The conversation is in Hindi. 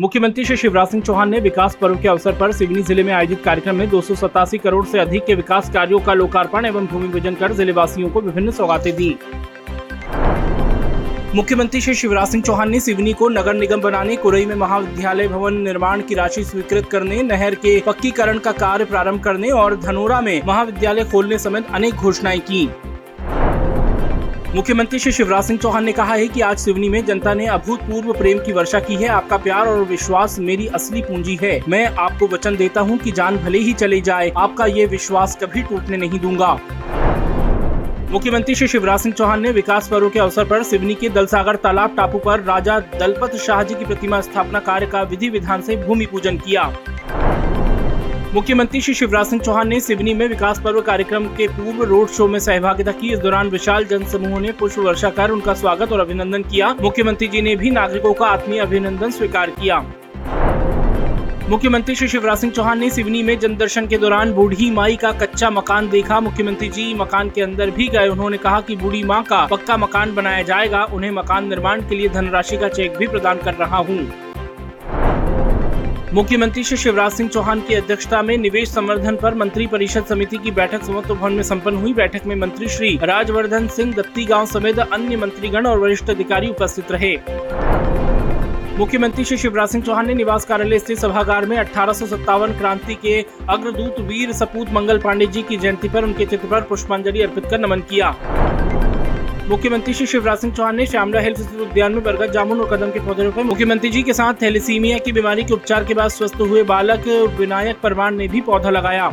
मुख्यमंत्री श्री शिवराज सिंह चौहान ने विकास पर्व के अवसर पर सिवनी ज़िले में आयोजित कार्यक्रम में दो सौ सतासी करोड़ से अधिक के विकास कार्यों का लोकार्पण एवं भूमि पूजन कर ज़िले वासियों को विभिन्न सौगातें दी। मुख्यमंत्री श्री शिवराज सिंह चौहान ने सिवनी को नगर निगम बनाने, कुरई में महाविद्यालय भवन निर्माण की राशि स्वीकृत करने, नहर के पक्कीकरण का कार्य प्रारंभ करने और धनोरा में महाविद्यालय खोलने समेत अनेक घोषणाएँ की। मुख्यमंत्री श्री शिवराज सिंह चौहान ने कहा है कि आज सिवनी में जनता ने अभूतपूर्व प्रेम की वर्षा की है। आपका प्यार और विश्वास मेरी असली पूंजी है। मैं आपको वचन देता हूँ कि जान भले ही चले जाए, आपका ये विश्वास कभी टूटने नहीं दूँगा। मुख्यमंत्री श्री शिवराज सिंह चौहान ने विकास पर्व के अवसर पर सिवनी के दलसागर तालाब टापू पर राजा दलपत शाह जी की प्रतिमा स्थापना कार्य का विधि विधान से भूमि पूजन किया। मुख्यमंत्री श्री शिवराज सिंह चौहान ने सिवनी में विकास पर्व कार्यक्रम के पूर्व रोड शो में सहभागिता की। इस दौरान विशाल जन समूह ने पुष्प वर्षा कर उनका स्वागत और अभिनंदन किया। मुख्यमंत्री जी ने भी नागरिकों का आत्मीय अभिनंदन स्वीकार किया। मुख्यमंत्री श्री शिवराज सिंह चौहान ने सिवनी में जनदर्शन के दौरान बूढ़ी माई का कच्चा मकान देखा। मुख्यमंत्री जी मकान के अंदर भी गए। उन्होंने कहा कि बूढ़ी माँ का पक्का मकान बनाया जाएगा। उन्हें मकान निर्माण के लिए धनराशि का चेक भी प्रदान कर रहा हूँ। मुख्यमंत्री श्री शिवराज सिंह चौहान की अध्यक्षता में निवेश संवर्धन पर मंत्री परिषद समिति की बैठक समत्व भवन में संपन्न हुई बैठक में मंत्री श्री राजवर्धन सिंह दत्ती गाँव समेत अन्य मंत्रीगण और वरिष्ठ अधिकारी उपस्थित रहे। मुख्यमंत्री श्री शिवराज सिंह चौहान ने निवास कार्यालय स्थित सभागार में अठारह सौ सत्तावन क्रांति के अग्रदूत वीर सपूत मंगल पांडे जी की जयंती पर उनके चित्र पर पुष्पांजलि अर्पित कर नमन किया। मुख्यमंत्री श्री शिवराज सिंह चौहान ने श्यामला हेल्थ उद्यान में बरगद जामुन और कदम के पौधे रोपे। मुख्यमंत्री जी के साथ थैलेसीमिया की बीमारी के उपचार के बाद स्वस्थ हुए बालक विनायक परमार ने भी पौधा लगाया।